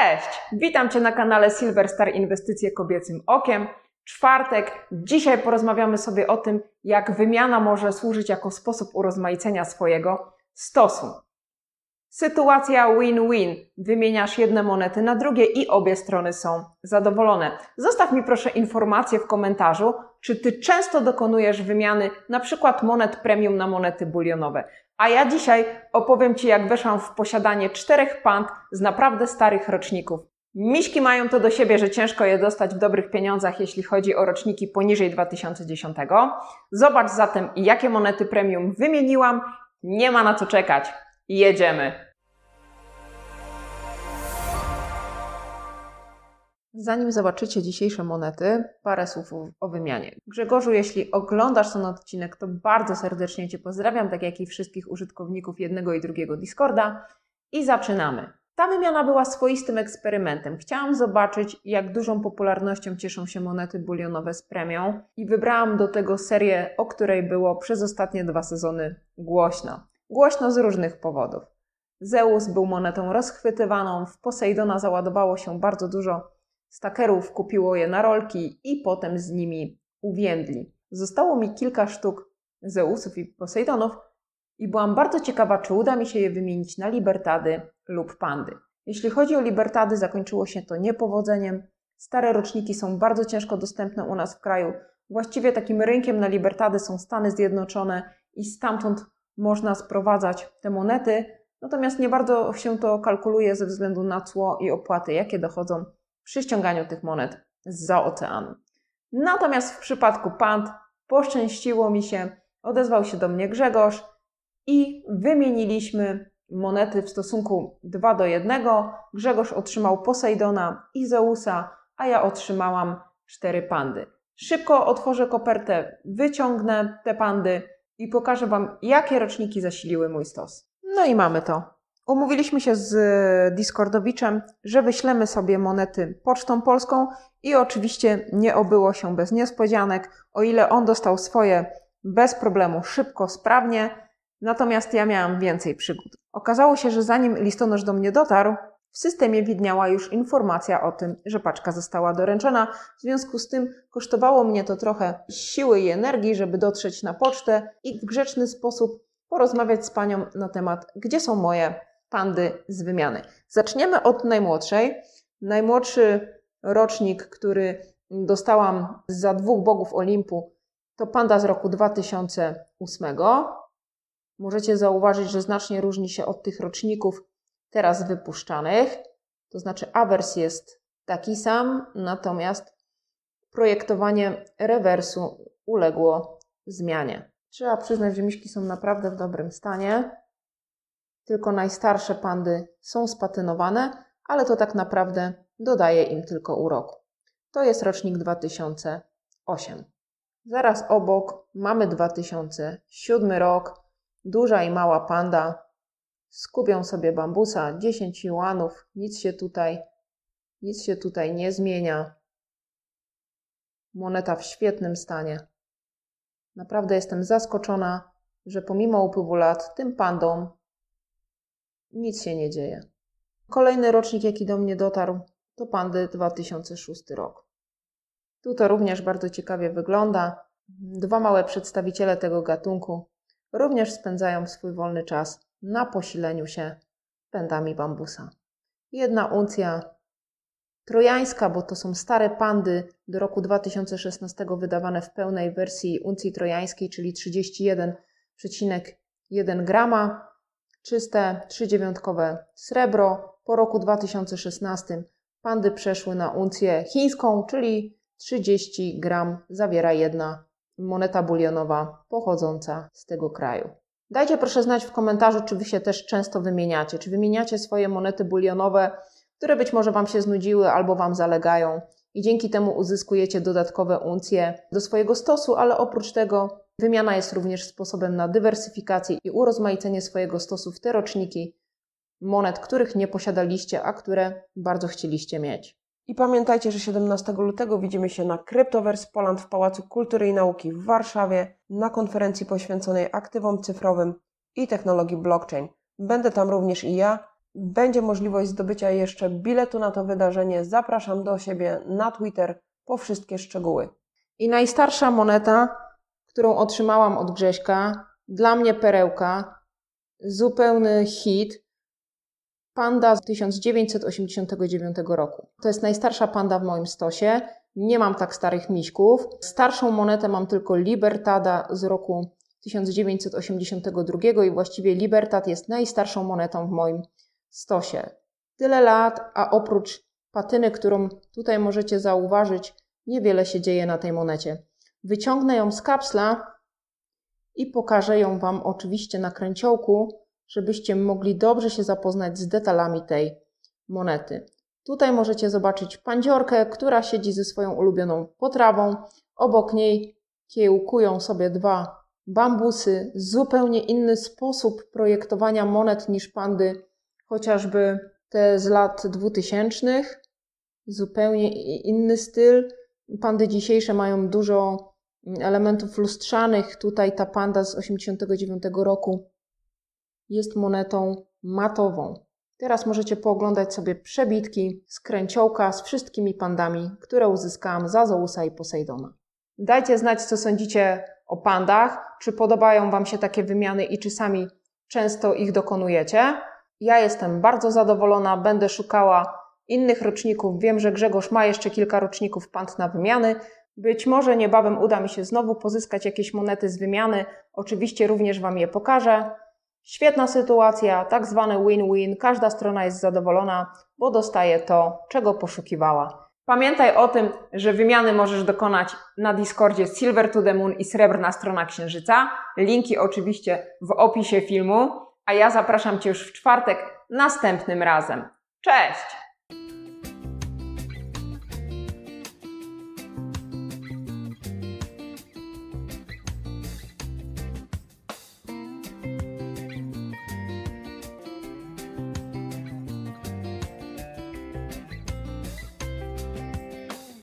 Cześć! Witam Cię na kanale Silverstar Inwestycje Kobiecym Okiem. Czwartek. Dzisiaj porozmawiamy sobie o tym, jak wymiana może służyć jako sposób urozmaicenia swojego stosu. Sytuacja win-win. Wymieniasz jedne monety na drugie i obie strony są zadowolone. Zostaw mi proszę informację w komentarzu, czy Ty często dokonujesz wymiany na przykład monet premium na monety bulionowe. A ja dzisiaj opowiem Ci, jak weszłam w posiadanie czterech pand z naprawdę starych roczników. Miśki mają to do siebie, że ciężko je dostać w dobrych pieniądzach, jeśli chodzi o roczniki poniżej 2010. Zobacz zatem, jakie monety premium wymieniłam. Nie ma na co czekać. Jedziemy! Zanim zobaczycie dzisiejsze monety, parę słów o wymianie. Grzegorzu, jeśli oglądasz ten odcinek, to bardzo serdecznie Cię pozdrawiam, tak jak i wszystkich użytkowników jednego i drugiego Discorda. I zaczynamy. Ta wymiana była swoistym eksperymentem. Chciałam zobaczyć, jak dużą popularnością cieszą się monety bulionowe z premią i wybrałam do tego serię, o której było przez ostatnie dwa sezony głośno. Głośno z różnych powodów. Zeus był monetą rozchwytywaną, w Posejdona załadowało się bardzo dużo stakerów, kupiło je na rolki i potem z nimi uwiędli. Zostało mi kilka sztuk Zeusów i Posejdonów i byłam bardzo ciekawa, czy uda mi się je wymienić na Libertady lub Pandy. Jeśli chodzi o Libertady, zakończyło się to niepowodzeniem. Stare roczniki są bardzo ciężko dostępne u nas w kraju. Właściwie takim rynkiem na Libertady są Stany Zjednoczone i stamtąd można sprowadzać te monety, natomiast nie bardzo się to kalkuluje ze względu na cło i opłaty, jakie dochodzą przy ściąganiu tych monet za oceanu. Natomiast w przypadku pand poszczęściło mi się, odezwał się do mnie Grzegorz i wymieniliśmy monety w stosunku 2 do 1. Grzegorz otrzymał Posejdona i Zeusa, a ja otrzymałam 4 pandy. Szybko otworzę kopertę, wyciągnę te pandy i pokażę Wam, jakie roczniki zasiliły mój stos. No i mamy to. Umówiliśmy się z Discordowiczem, że wyślemy sobie monety pocztą polską i oczywiście nie obyło się bez niespodzianek, o ile on dostał swoje bez problemu, szybko, sprawnie, natomiast ja miałam więcej przygód. Okazało się, że zanim listonosz do mnie dotarł, w systemie widniała już informacja o tym, że paczka została doręczona. W związku z tym kosztowało mnie to trochę siły i energii, żeby dotrzeć na pocztę i w grzeczny sposób porozmawiać z panią na temat, gdzie są moje pandy z wymiany. Zaczniemy od najmłodszej. Najmłodszy rocznik, który dostałam za dwóch bogów Olimpu, to panda z roku 2008. Możecie zauważyć, że znacznie różni się od tych roczników teraz wypuszczanych. To znaczy, awers jest taki sam, natomiast projektowanie rewersu uległo zmianie. Trzeba przyznać, że miśki są naprawdę w dobrym stanie. Tylko najstarsze pandy są spatynowane, ale to tak naprawdę dodaje im tylko uroku. To jest rocznik 2008. Zaraz obok mamy 2007 rok. Duża i mała panda skupią sobie bambusa, 10 juanów, nic się tutaj, nic się tutaj nie zmienia. Moneta w świetnym stanie. Naprawdę jestem zaskoczona, że pomimo upływu lat tym pandom nic się nie dzieje. Kolejny rocznik, jaki do mnie dotarł, to Pandy 2006 rok. Tu to również bardzo ciekawie wygląda. Dwa małe przedstawiciele tego gatunku również spędzają swój wolny czas na posileniu się pędami bambusa. Jedna uncja trojańska, bo to są stare pandy do roku 2016 wydawane w pełnej wersji uncji trojańskiej, czyli 31,1 grama czyste, trzydziewiątkowe srebro. Po roku 2016 pandy przeszły na uncję chińską, czyli 30 gram zawiera jedna moneta bulionowa pochodząca z tego kraju. Dajcie proszę znać w komentarzu, czy Wy się też często wymieniacie. Czy wymieniacie swoje monety bulionowe, które być może Wam się znudziły albo Wam zalegają i dzięki temu uzyskujecie dodatkowe uncje do swojego stosu, ale oprócz tego Wymiana jest również sposobem na dywersyfikację i urozmaicenie swojego stosu w te roczniki monet, których nie posiadaliście, a które bardzo chcieliście mieć. I pamiętajcie, że 17 lutego widzimy się na Cryptoverse Poland w Pałacu Kultury i Nauki w Warszawie na konferencji poświęconej aktywom cyfrowym i technologii blockchain. Będę tam również i ja, będzie możliwość zdobycia jeszcze biletu na to wydarzenie. Zapraszam do siebie na Twitter po wszystkie szczegóły. I najstarsza moneta, którą otrzymałam od Grześka, dla mnie perełka, zupełny hit, panda z 1989 roku. To jest najstarsza panda w moim stosie. Nie mam tak starych miśków. Starszą monetę mam tylko Libertada z roku 1982 i właściwie Libertad jest najstarszą monetą w moim stosie. Tyle lat, a oprócz patyny, którą tutaj możecie zauważyć, niewiele się dzieje na tej monecie. Wyciągnę ją z kapsla i pokażę ją Wam oczywiście na kręciołku, żebyście mogli dobrze się zapoznać z detalami tej monety. Tutaj możecie zobaczyć pandziorkę, która siedzi ze swoją ulubioną potrawą. Obok niej kiełkują sobie dwa bambusy. Zupełnie inny sposób projektowania monet niż pandy, chociażby te z lat 2000. Zupełnie inny styl. Pandy dzisiejsze mają dużo elementów lustrzanych. Tutaj ta panda z 89 roku jest monetą matową. Teraz możecie pooglądać sobie przebitki z kręciołka z wszystkimi pandami, które uzyskałam za Zousa i Posejdona. Dajcie znać, co sądzicie o pandach, czy podobają Wam się takie wymiany i czy sami często ich dokonujecie. Ja jestem bardzo zadowolona, będę szukała innych roczników. Wiem, że Grzegorz ma jeszcze kilka roczników pand na wymiany. Być może niebawem uda mi się znowu pozyskać jakieś monety z wymiany. Oczywiście również Wam je pokażę. Świetna sytuacja, tak zwany win-win. Każda strona jest zadowolona, bo dostaje to, czego poszukiwała. Pamiętaj o tym, że wymiany możesz dokonać na Discordzie Silver to the Moon i Srebrna Strona Księżyca. Linki oczywiście w opisie filmu. A ja zapraszam Cię już w czwartek następnym razem. Cześć!